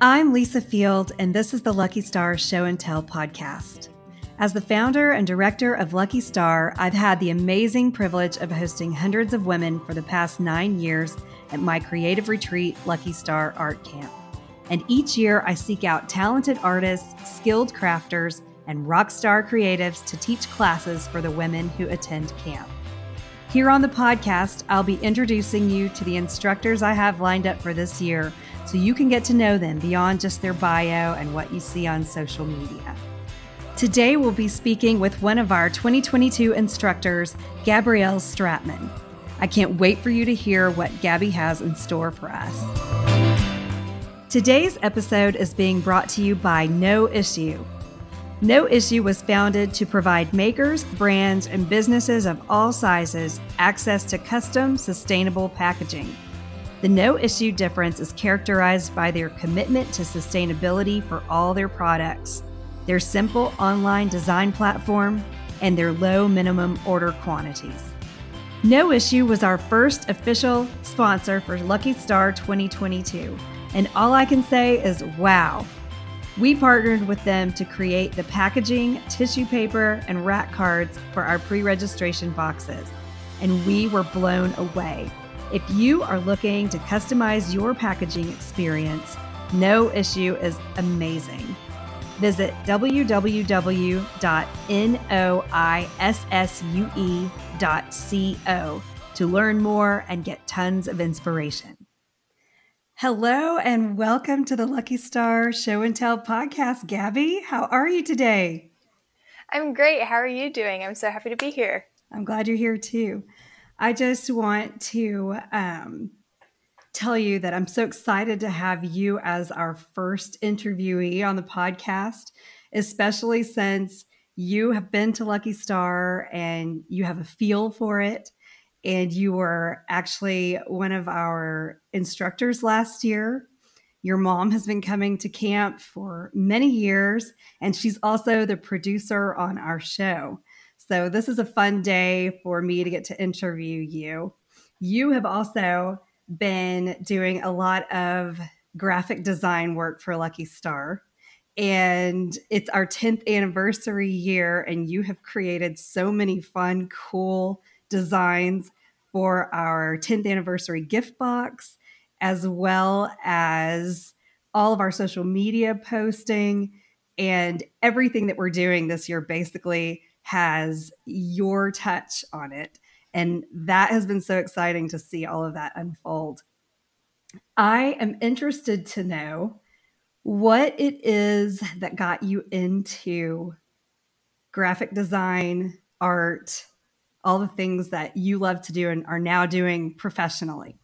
I'm Lisa Field, and this is the Lucky Star Show and Tell podcast. As the founder and director of Lucky Star, I've had the amazing privilege of hosting hundreds of women for the past nine years at my creative retreat, Lucky Star Art Camp. And each year, I seek out talented artists, skilled crafters, and rock star creatives to teach classes for the women who attend camp. Here on the podcast, I'll be introducing you to the instructors I have lined up for this year so you can get to know them beyond just their bio and what you see on social media. Today, we'll be speaking with one of our 2022 instructors, Gabrielle Stratmann. I can't wait for you to hear what Gabby has in store for us. Today's episode is being brought to you by No Issue. No Issue was founded to provide makers, brands, and businesses of all sizes access to custom, sustainable packaging. The no issue difference is characterized by their commitment to sustainability for all their products, their simple online design platform, and their low minimum order quantities. No Issue was our first official sponsor for Lucky Star 2022, and all I can say is wow. We partnered with them to create the packaging, tissue paper, and rack cards for our pre registration boxes, and we were blown away. If you are looking to customize your packaging experience, No Issue is amazing. Visit www.noissue.co to learn more and get tons of inspiration. Hello and welcome to the Lucky Star Show and Tell podcast. Gabby, how are you today? I'm great. How are you doing? I'm so happy to be here. I'm glad you're here too. I just want to um, tell you that I'm so excited to have you as our first interviewee on the podcast, especially since you have been to Lucky Star and you have a feel for it. And you were actually one of our instructors last year. Your mom has been coming to camp for many years, and she's also the producer on our show. So this is a fun day for me to get to interview you. You have also been doing a lot of graphic design work for Lucky Star. And it's our 10th anniversary year, and you have created so many fun, cool designs for our 10th anniversary gift box, as well as all of our social media posting and everything that we're doing this year basically has your touch on it. And that has been so exciting to see all of that unfold. I am interested to know what it is that got you into graphic design, art, all the things that you love to do and are now doing professionally.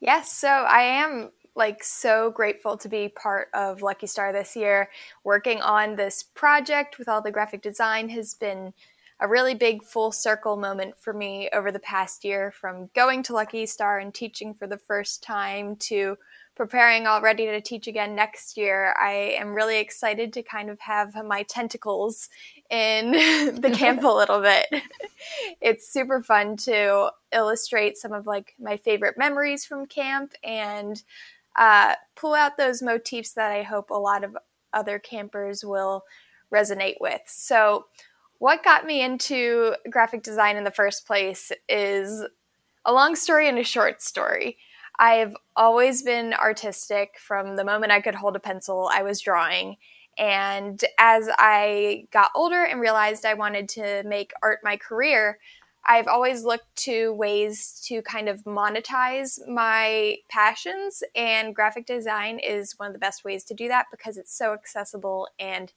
Yes, so I am like so grateful to be part of Lucky Star this year. Working on this project with all the graphic design has been a really big full circle moment for me over the past year from going to Lucky Star and teaching for the first time to preparing already to teach again next year. I am really excited to kind of have my tentacles in the camp a little bit. it's super fun to illustrate some of like my favorite memories from camp and uh, pull out those motifs that I hope a lot of other campers will resonate with. So, what got me into graphic design in the first place is a long story and a short story. I've always been artistic from the moment I could hold a pencil, I was drawing. And as I got older and realized I wanted to make art my career, I've always looked to ways to kind of monetize my passions, and graphic design is one of the best ways to do that because it's so accessible and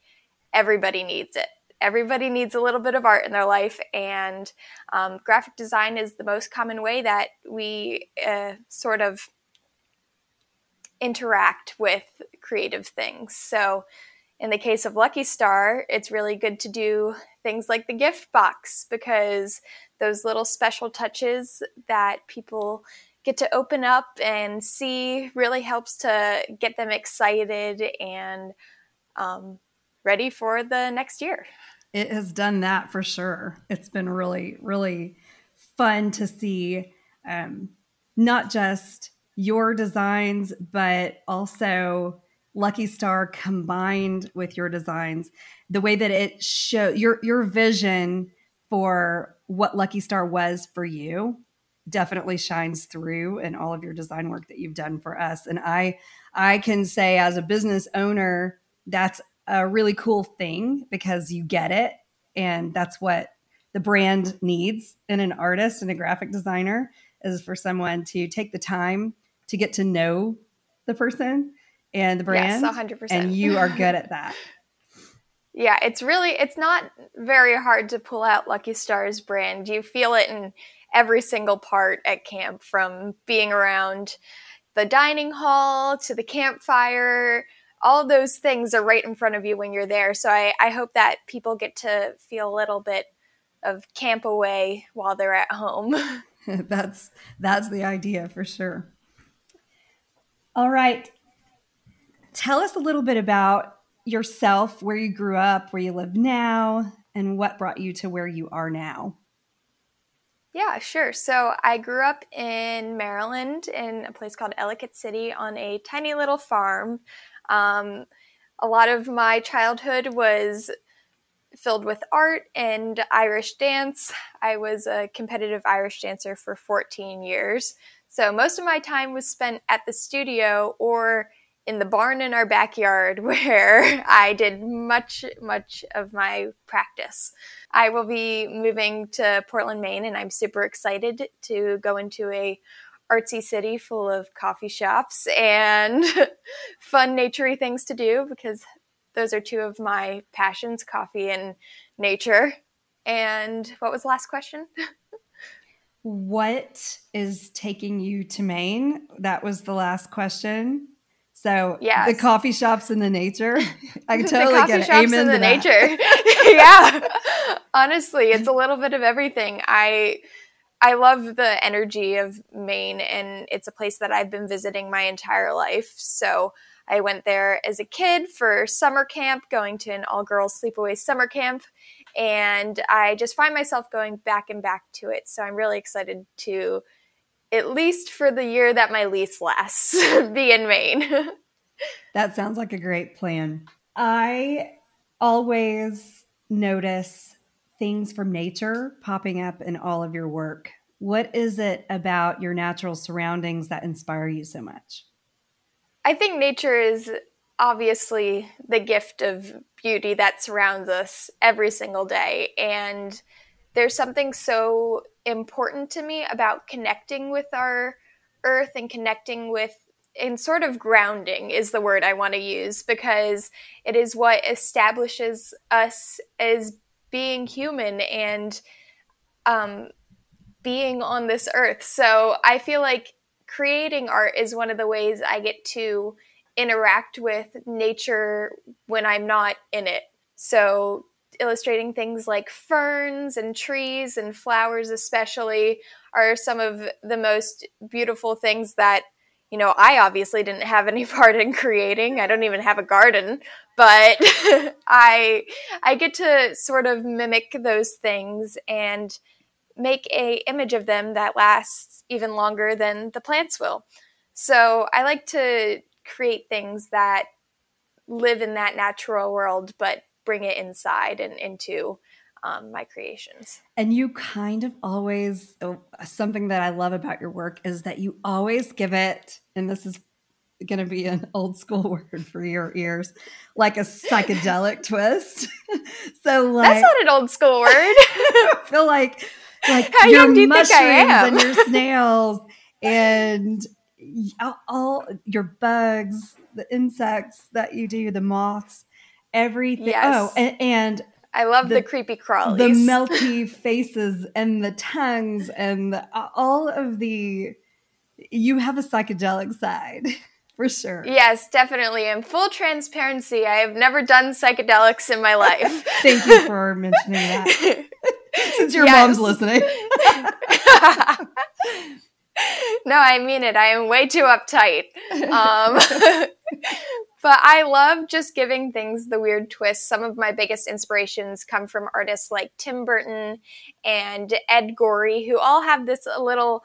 everybody needs it. Everybody needs a little bit of art in their life, and um, graphic design is the most common way that we uh, sort of interact with creative things. So, in the case of Lucky Star, it's really good to do things like the gift box because those little special touches that people get to open up and see really helps to get them excited and um, ready for the next year. It has done that for sure. It's been really, really fun to see um, not just your designs, but also Lucky Star combined with your designs, the way that it show your your vision for what Lucky Star was for you definitely shines through in all of your design work that you've done for us. And I I can say as a business owner, that's a really cool thing because you get it and that's what the brand needs in an artist and a graphic designer is for someone to take the time to get to know the person and the brand. Yes, 100%. And you are good at that. yeah, it's really it's not very hard to pull out Lucky Star's brand. You feel it in every single part at camp from being around the dining hall to the campfire. All those things are right in front of you when you're there. So I, I hope that people get to feel a little bit of camp away while they're at home. That's that's the idea for sure. All right. Tell us a little bit about yourself where you grew up where you live now and what brought you to where you are now yeah, sure. So I grew up in Maryland in a place called Ellicott City on a tiny little farm. Um, a lot of my childhood was filled with art and Irish dance. I was a competitive Irish dancer for 14 years. So most of my time was spent at the studio or in the barn in our backyard where I did much, much of my practice. I will be moving to Portland, Maine, and I'm super excited to go into a artsy city full of coffee shops and fun naturey things to do because those are two of my passions coffee and nature. And what was the last question? What is taking you to maine? That was the last question so yeah, the coffee shops and the nature. I can totally get it. Amen the nature. yeah. Honestly, it's a little bit of everything. I I love the energy of Maine and it's a place that I've been visiting my entire life. So I went there as a kid for summer camp, going to an all girls sleepaway summer camp, and I just find myself going back and back to it. So I'm really excited to at least for the year that my lease lasts, be in Maine. that sounds like a great plan. I always notice things from nature popping up in all of your work. What is it about your natural surroundings that inspire you so much? I think nature is obviously the gift of beauty that surrounds us every single day. And there's something so important to me about connecting with our earth and connecting with and sort of grounding is the word I want to use because it is what establishes us as being human and um, being on this earth. So I feel like creating art is one of the ways I get to interact with nature when I'm not in it. So illustrating things like ferns and trees and flowers, especially, are some of the most beautiful things that you know i obviously didn't have any part in creating. I don't even have a garden but i i get to sort of mimic those things and make a image of them that lasts even longer than the plants will. So i like to create things that live in that natural world but bring it inside and into um, my creations. And you kind of always, oh, something that I love about your work is that you always give it, and this is going to be an old school word for your ears, like a psychedelic twist. so, like, that's not an old school word. I feel like, like How your you mushrooms and your snails and all your bugs, the insects that you do, the moths everything. Oh, yes. Oh, and, and I love the, the, creepy crawlies. The melty faces and the tongues and the, all of the. You have a psychedelic side for sure. Yes, definitely. In full transparency, I have never done psychedelics in my life. Thank you for mentioning that. Since your yes. mom's listening. no, I mean it. I am way too uptight. Um, but I love just giving things the weird twist. Some of my biggest inspirations come from artists like Tim Burton and Ed Gorey, who all have this a little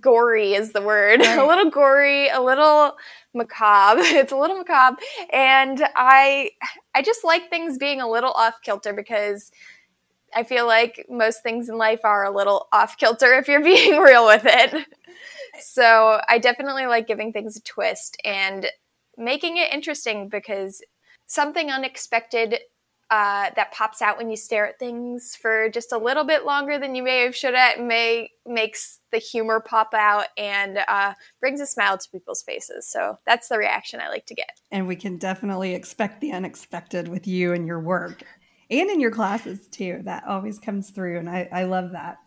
gory is the word. Right. a little gory, a little macabre. It's a little macabre, and I I just like things being a little off kilter because I feel like most things in life are a little off kilter if you're being real with it. So I definitely like giving things a twist and making it interesting because something unexpected uh, that pops out when you stare at things for just a little bit longer than you may have should at may makes the humor pop out and uh, brings a smile to people's faces. So that's the reaction I like to get. And we can definitely expect the unexpected with you and your work and in your classes too. That always comes through, and I, I love that.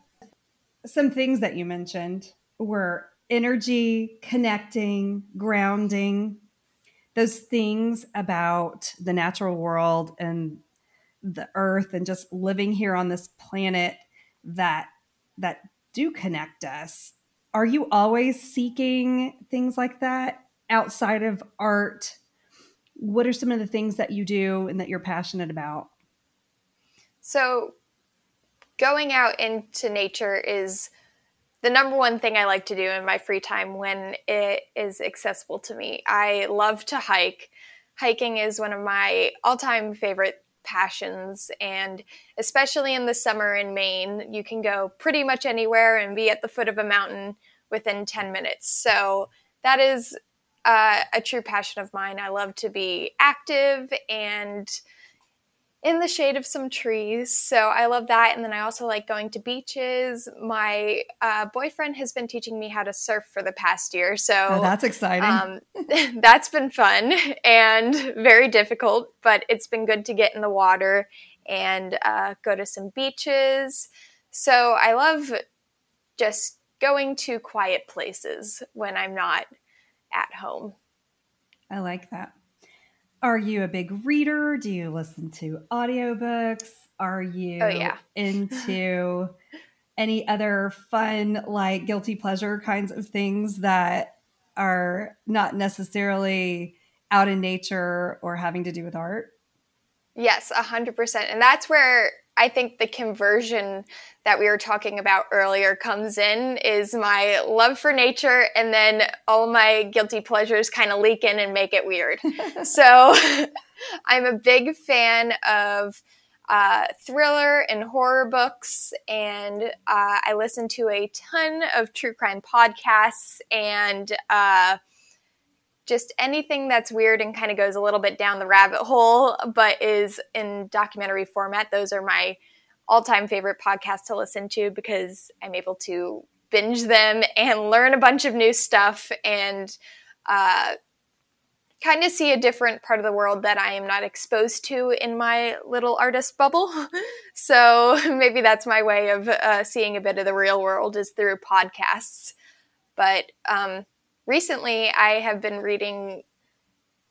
Some things that you mentioned were energy, connecting, grounding, those things about the natural world and the earth and just living here on this planet that that do connect us. Are you always seeking things like that outside of art? What are some of the things that you do and that you're passionate about? So going out into nature is the number one thing I like to do in my free time when it is accessible to me. I love to hike. Hiking is one of my all time favorite passions, and especially in the summer in Maine, you can go pretty much anywhere and be at the foot of a mountain within 10 minutes. So that is uh, a true passion of mine. I love to be active and in the shade of some trees. So I love that. And then I also like going to beaches. My uh, boyfriend has been teaching me how to surf for the past year. So oh, that's exciting. Um, that's been fun and very difficult, but it's been good to get in the water and uh, go to some beaches. So I love just going to quiet places when I'm not at home. I like that. Are you a big reader? Do you listen to audiobooks? Are oh, you oh, yeah. into any other fun, like guilty pleasure kinds of things that are not necessarily out in nature or having to do with art? Yes, 100%. And that's where I think the conversion that we were talking about earlier comes in is my love for nature and then all my guilty pleasures kind of leak in and make it weird. so I'm a big fan of uh, thriller and horror books, and uh, I listen to a ton of true crime podcasts and uh, just anything that's weird and kind of goes a little bit down the rabbit hole, but is in documentary format. Those are my all time favorite podcasts to listen to because I'm able to binge them and learn a bunch of new stuff and uh, kind of see a different part of the world that I am not exposed to in my little artist bubble. so maybe that's my way of uh, seeing a bit of the real world is through podcasts. But um, recently I have been reading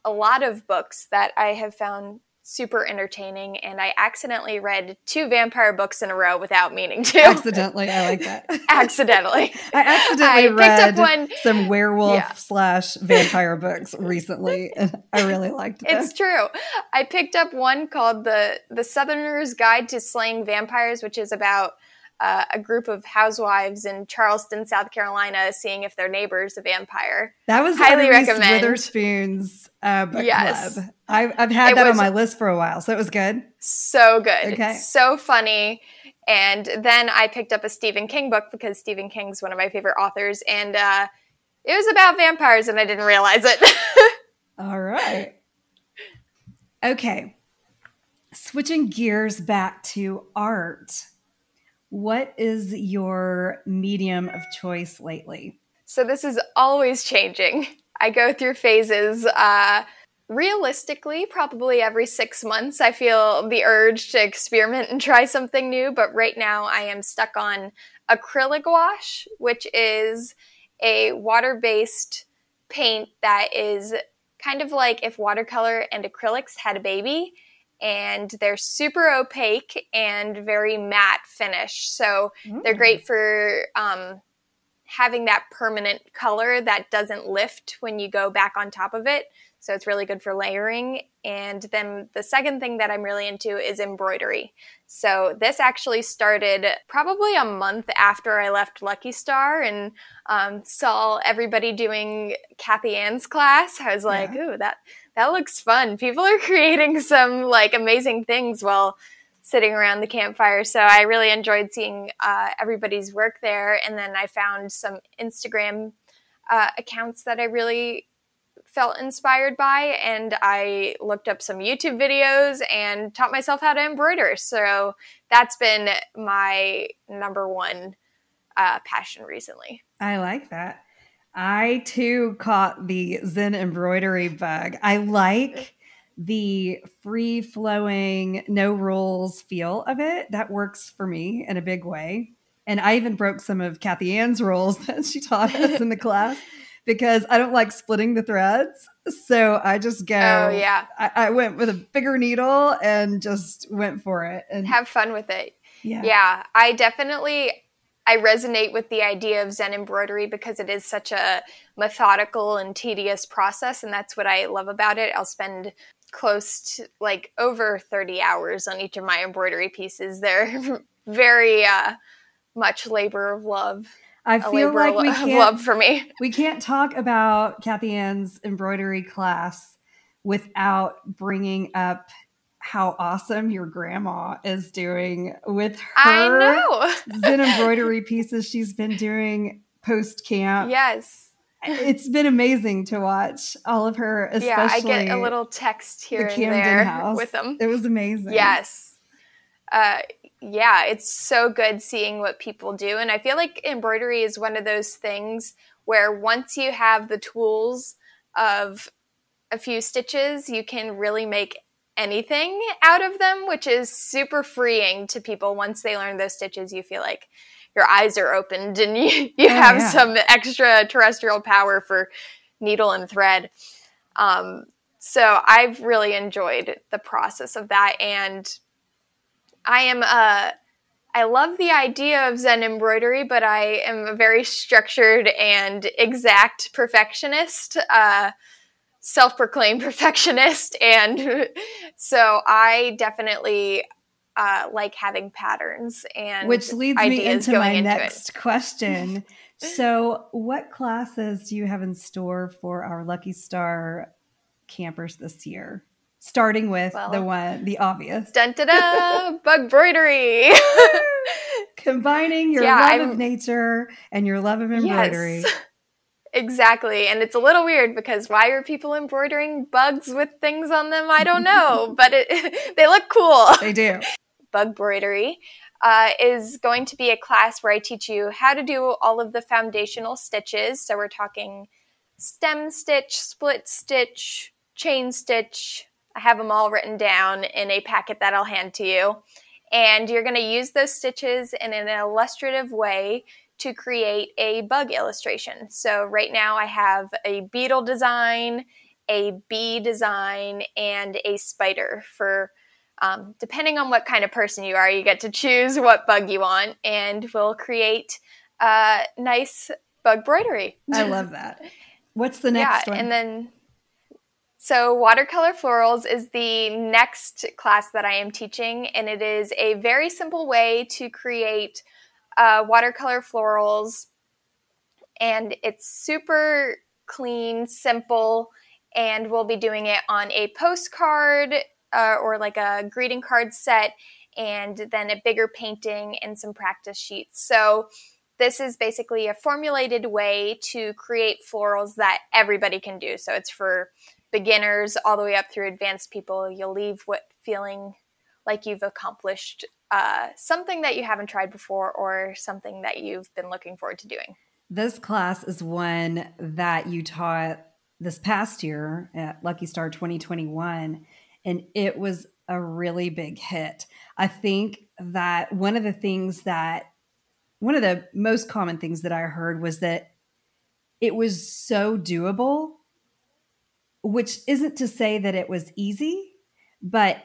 a lot of books that I have found super entertaining and I accidentally read two vampire books in a row without meaning to. Accidentally, I like that. accidentally. I accidentally I read one, some werewolf yeah. slash vampire books recently and I really liked it. It's true. I picked up one called the The Southerner's Guide to Slaying Vampires, which is about uh, a group of housewives in Charleston, South Carolina, seeing if their neighbor's a vampire. That was highly recommend Witherspoon's uh, book yes. club. I, have had it that on my list for a while, so it was good. So good, okay. so funny. And then I picked up a Stephen King book because Stephen King's one of my favorite authors, and uh, it was about vampires, and I didn't realize it. All right. Okay. Switching gears back to art what is your medium of choice lately? So, this is always changing. I go through phases. Uh, realistically, probably every six months, I feel the urge to experiment and try something new. But right now, I am stuck on acrylic gouache, which is a water based paint that is kind of like if watercolor and acrylics had a baby and they're super opaque and very matte finish. So mm. they're great for um, having that permanent color that doesn't lift when you go back on top of it. So it's really good for layering. And then the second thing that I'm really into is embroidery. So this actually started probably a month after I left Lucky Star and um, saw everybody doing Kathy Ann's class. I was like, yeah. ooh, that that looks fun. People are creating some like amazing things while sitting around the campfire. So I really enjoyed seeing uh, everybody's work there. And then I found some Instagram uh, accounts that I really felt inspired by and I looked up some YouTube videos and taught myself how to embroider. So that's been my number one uh, passion recently. I like that. I too caught the Zen embroidery bug. I like the free flowing, no rules feel of it. That works for me in a big way. And I even broke some of Kathy Ann's rules that she taught us in the class because I don't like splitting the threads. So I just go. Oh yeah. I, I, went with a bigger needle and just went for it and have fun with it. Yeah. Yeah. I definitely I resonate with the idea of Zen embroidery because it is such a methodical and tedious process, and that's what I love about it. I'll spend close to like over 30 hours on each of my embroidery pieces. They're very uh, much labor of love. I feel like we can't, love for me. We can't talk about Kathy Ann's embroidery class without bringing up how awesome your grandma is doing with her Zen embroidery pieces she's been doing post camp. Yes. It's been amazing to watch all of her, especially. Yeah, I get a little text here the and there house. with them. It was amazing. Yes. Uh, yeah, it's so good seeing what people do. And I feel like embroidery is one of those things where once you have the tools of a few stitches, you can really make anything out of them, which is super freeing to people. Once they learn those stitches, you feel like your eyes are opened and you, you oh, have yeah. some extraterrestrial power for needle and thread. Um, so I've really enjoyed the process of that. And I am a. I love the idea of Zen embroidery, but I am a very structured and exact perfectionist, uh, self proclaimed perfectionist. And so I definitely uh, like having patterns and which leads me into my into next it. question. So, what classes do you have in store for our Lucky Star campers this year? starting with well, the one, the obvious. Dun da da, bug broidery. Combining your yeah, love I'm, of nature and your love of embroidery. Yes, exactly. And it's a little weird because why are people embroidering bugs with things on them? I don't know, but it, they look cool. They do. Bug broidery. Uh, is going to be a class where I teach you how to do all of the foundational stitches. So we're talking stem stitch, split stitch, chain stitch, I have them all written down in a packet that I'll hand to you. And you're going to use those stitches in an illustrative way to create a bug illustration. So right now I have a beetle design, a bee design, and a spider for um, depending on what kind of person you are, you get to choose what bug you want, and we'll create a nice bug broidery. I love that. What's the next yeah, one? And then so, watercolor florals is the next class that I am teaching, and it is a very simple way to create uh, watercolor florals. And it's super clean, simple, and we'll be doing it on a postcard uh, or like a greeting card set, and then a bigger painting and some practice sheets. So, this is basically a formulated way to create florals that everybody can do. So, it's for beginners all the way up through advanced people, you'll leave what feeling like you've accomplished uh, something that you haven't tried before or something that you've been looking forward to doing. This class is one that you taught this past year at Lucky Star 2021, and it was a really big hit. I think that one of the things that one of the most common things that I heard was that it was so doable which isn't to say that it was easy, but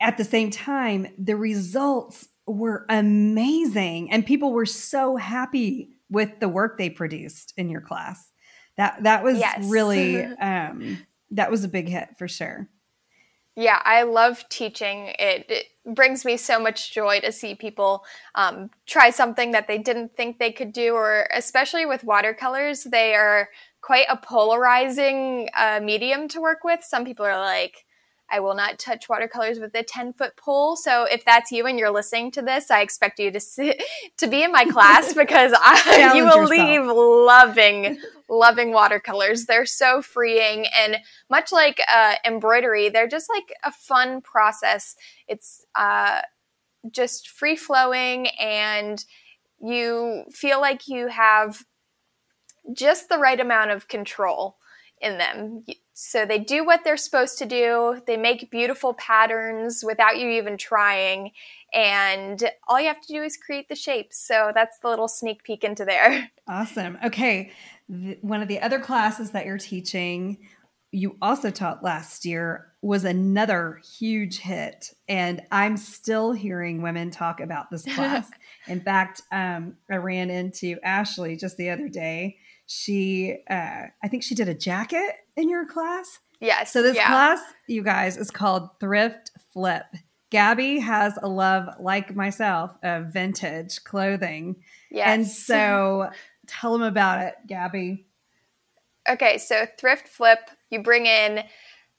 at the same time, the results were amazing and people were so happy with the work they produced in your class. That that was yes. really um, that was a big hit for sure. Yeah, I love teaching. It, it, brings me so much joy to see people um, try something that they didn't think they could do, or especially with watercolors, they are quite a polarizing uh, medium to work with. Some people are like, I will not touch watercolors with a 10 foot pole. So if that's you and you're listening to this, I expect you to sit, to be in my class because I, you will yourself. leave loving, loving watercolors. They're so freeing. And much like uh, embroidery, they're just like a fun process. It's uh, just free flowing and you feel like you have just the right amount of control in them. So they do what they're supposed to do. They make beautiful patterns without you even trying. And all you have to do is create the shapes. So that's the little sneak peek into there. Awesome. Okay. one of the other classes that you're teaching, you also taught last year, was another huge hit. And I'm still hearing women talk about this class. In fact, um, I ran into Ashley just the other day she uh, i think she did a jacket in your class yes so this yeah. class you guys is called thrift flip gabby has a love like myself of vintage clothing yes. and so tell them about it gabby okay so thrift flip you bring in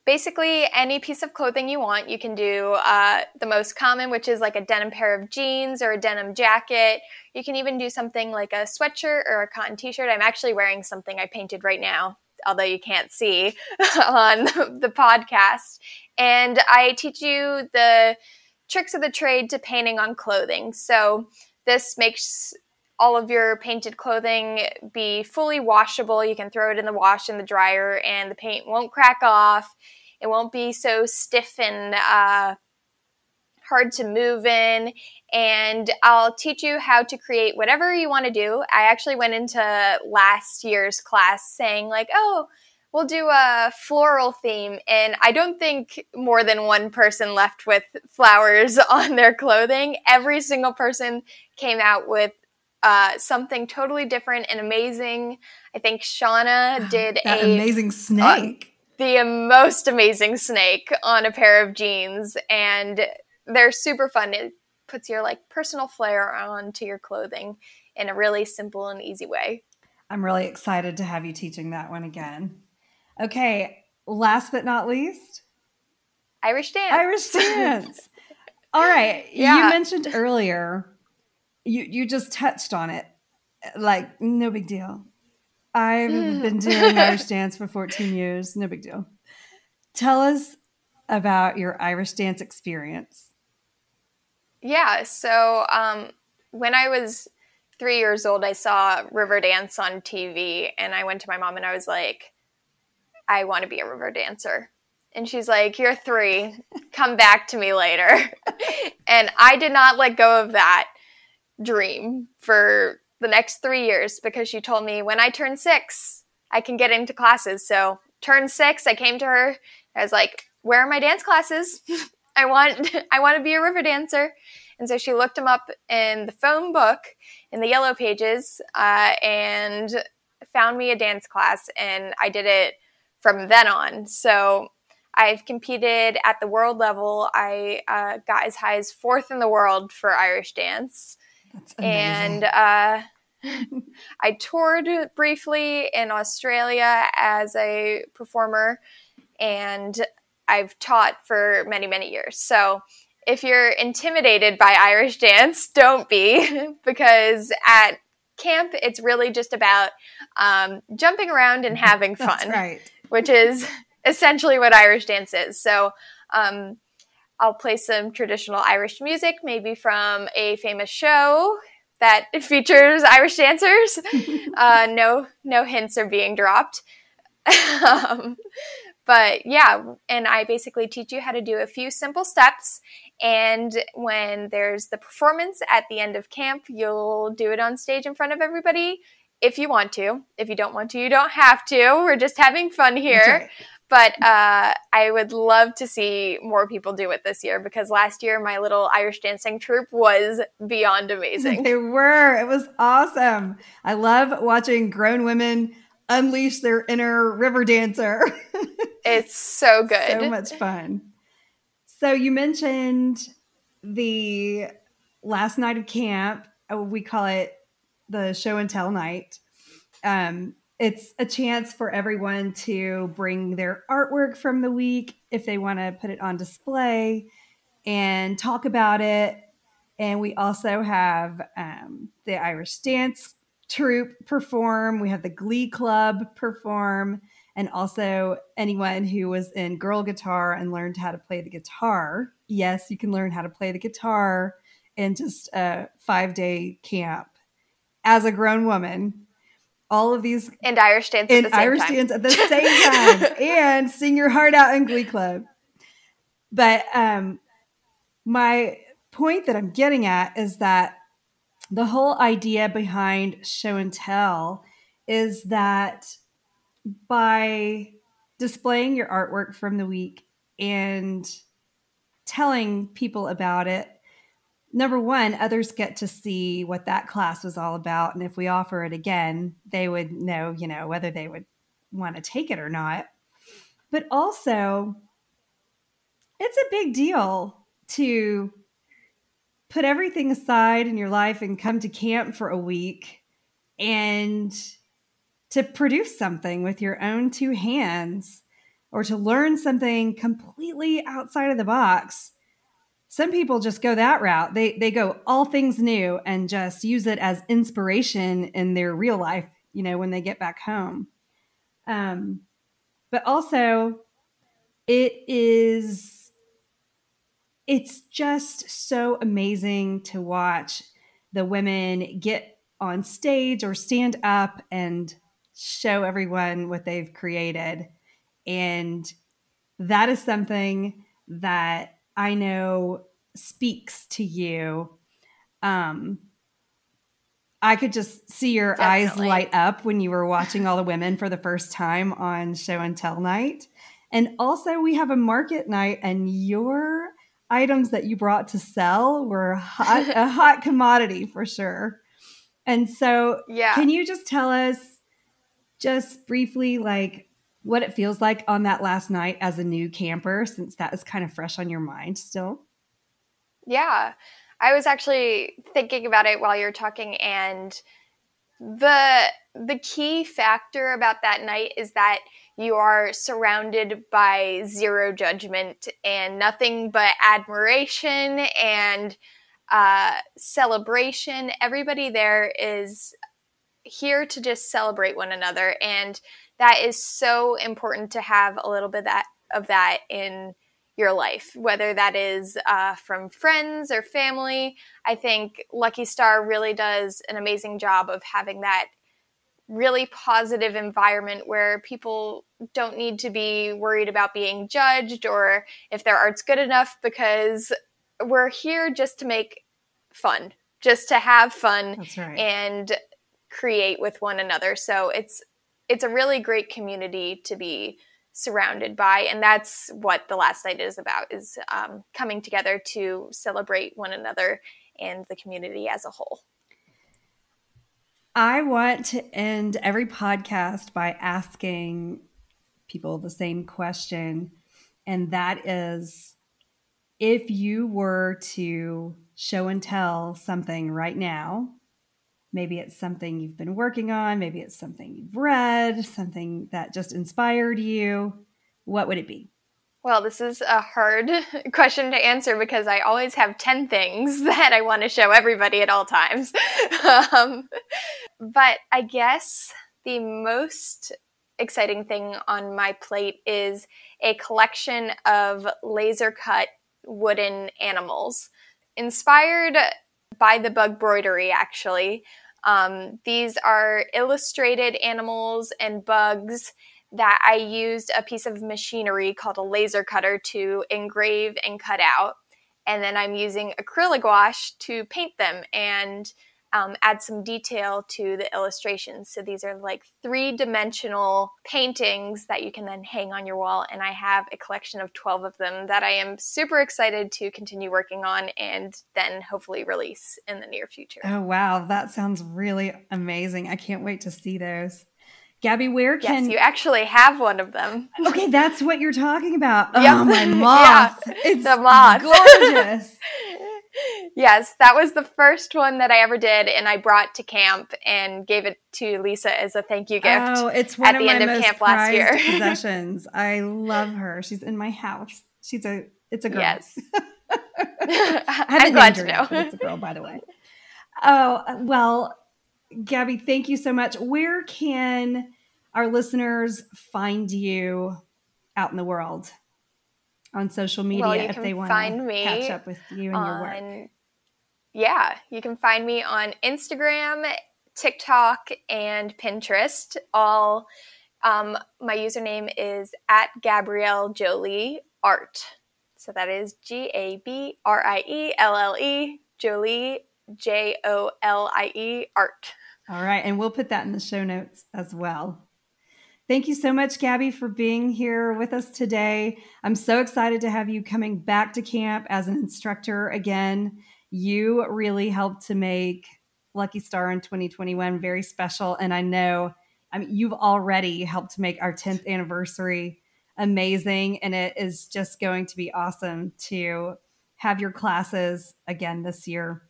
basically any piece of clothing you want. You can do uh, the most common, which is like a denim pair of jeans or a denim jacket. You can even do something like a sweatshirt or a cotton t shirt. I'm actually wearing something I painted right now, although you can't see on the podcast. And I teach you the tricks of the trade to painting on clothing. So this makes all of your painted clothing be fully washable. You can throw it in the wash in the dryer and the paint won't crack off. It won't be so stiff and uh, hard to move in. And I'll teach you how to create whatever you want to do. I actually went into last year's class saying, like, oh, we'll do a floral theme. And I don't think more than one person left with flowers on their clothing. Every single person came out with uh, something totally different and amazing. I think Shauna did that a amazing snake. Uh, the most amazing snake on a pair of jeans, and they're super fun. It puts your like personal flair onto your clothing in a really simple and easy way. I'm really excited to have you teaching that one again. Okay, last but not least, Irish dance. Irish dance. All right. Yeah. You mentioned earlier you you just touched on it. Like no big deal. I've been doing Irish dance for 14 years. No big deal. Tell us about your Irish dance experience. Yeah. So um, when I was three years old, I saw Riverdance on TV, and I went to my mom and I was like, I want to be a river dancer. And she's like, You're three. Come back to me later. and I did not let go of that dream for the next three years because she told me when I turn six, I can get into classes. So, turn six, I came to her. I was like, Where are my dance classes? I want I want to be a river dancer. And so she looked them up in the phone book in the yellow pages uh, and found me a dance class, and I did it from then on. So I've competed at the world level. I uh, got as high as fourth in the world for Irish dance. And uh, I toured briefly in Australia as a performer, and I've taught for many, many years. So if you're intimidated by Irish dance, don't be, because at camp, it's really just about um, jumping around and having fun, right. which is essentially what Irish dance is. So, um, I'll play some traditional Irish music, maybe from a famous show that features Irish dancers. uh, no, no hints are being dropped. um, but yeah, and I basically teach you how to do a few simple steps. And when there's the performance at the end of camp, you'll do it on stage in front of everybody if you want to. If you don't want to, you don't have to. We're just having fun here. But uh, I would love to see more people do it this year because last year my little Irish dancing troupe was beyond amazing. They were. It was awesome. I love watching grown women unleash their inner river dancer. it's so good. so much fun. So you mentioned the last night of camp. Uh, we call it the show and tell night. Um, it's a chance for everyone to bring their artwork from the week if they want to put it on display and talk about it. And we also have um, the Irish Dance Troupe perform, we have the Glee Club perform, and also anyone who was in Girl Guitar and learned how to play the guitar. Yes, you can learn how to play the guitar in just a five day camp as a grown woman all of these and Irish dance and Irish time. dance at the same time and sing your heart out in Glee Club. But um, my point that I'm getting at is that the whole idea behind show and tell is that by displaying your artwork from the week and telling people about it number one, others get to see what that class was all about. And if we offer it again, they would know, you know, whether they would want to take it or not. But also, it's a big deal to put everything aside in your life and come to camp for a week and to produce something with your own two hands or to learn something completely outside of the box some people just go that route. They they go all things new and just use it as inspiration in their real life, you know, when they get back home. Um, but also it is it's just so amazing to watch the women get on stage or stand up and show everyone what they've created. And that is something that I know speaks to you. Um, I could just see your Definitely. eyes light up when you were watching all the women for the first time on show and tell night. And also, we have a market night, and your items that you brought to sell were hot, a hot commodity for sure. And so, yeah. can you just tell us, just briefly, like what it feels like on that last night as a new camper, since that is kind of fresh on your mind still? Yeah. I was actually thinking about it while you're talking and the the key factor about that night is that you are surrounded by zero judgment and nothing but admiration and uh, celebration. Everybody there is here to just celebrate one another, and that is so important to have a little bit that, of that in your life, whether that is uh, from friends or family. I think Lucky Star really does an amazing job of having that really positive environment where people don't need to be worried about being judged or if their art's good enough because we're here just to make fun, just to have fun right. and create with one another. So it's it's a really great community to be surrounded by and that's what the last night is about is um, coming together to celebrate one another and the community as a whole. I want to end every podcast by asking people the same question and that is if you were to show and tell something right now Maybe it's something you've been working on. Maybe it's something you've read, something that just inspired you. What would it be? Well, this is a hard question to answer because I always have 10 things that I want to show everybody at all times. um, but I guess the most exciting thing on my plate is a collection of laser cut wooden animals inspired by the bug broidery, actually. Um, these are illustrated animals and bugs that I used a piece of machinery called a laser cutter to engrave and cut out. And then I'm using acrylic gouache to paint them. And um, add some detail to the illustrations. So these are like three dimensional paintings that you can then hang on your wall. And I have a collection of 12 of them that I am super excited to continue working on and then hopefully release in the near future. Oh, wow. That sounds really amazing. I can't wait to see those. Gabby, where can yes, you actually have one of them? Okay, that's what you're talking about. Yep. Oh, my moth! yeah, it's the moth, gorgeous. yes, that was the first one that I ever did, and I brought to camp and gave it to Lisa as a thank you gift. Oh, it's one at of the end of camp last year. possessions. I love her. She's in my house. She's a. It's a girl. Yes. I'm glad to know. It's a girl, by the way. Oh well, Gabby, thank you so much. Where can our listeners find you out in the world on social media well, if they want to catch up with you and on, your work? Yeah, you can find me on Instagram, TikTok, and Pinterest. All um, my username is at Gabrielle Jolie Art. So that is G A B R I E L L E Jolie J O L I E Art. All right. And we'll put that in the show notes as well. Thank you so much, Gaby, for being here with us today. I'm so excited to have you coming back to camp as an instructor again. You really helped to make Lucky Star in 2021 very special. And I know I mean, you've already helped to make our 10th anniversary amazing. And it is just going to be awesome to have your classes again this year.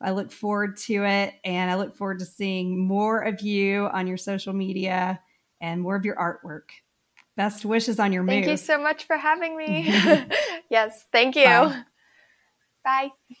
I look forward to it and I look forward to seeing more of you on your social media and more of your artwork. Best wishes on your move. Thank you so much for having me. yes, thank you. Bye. Bye.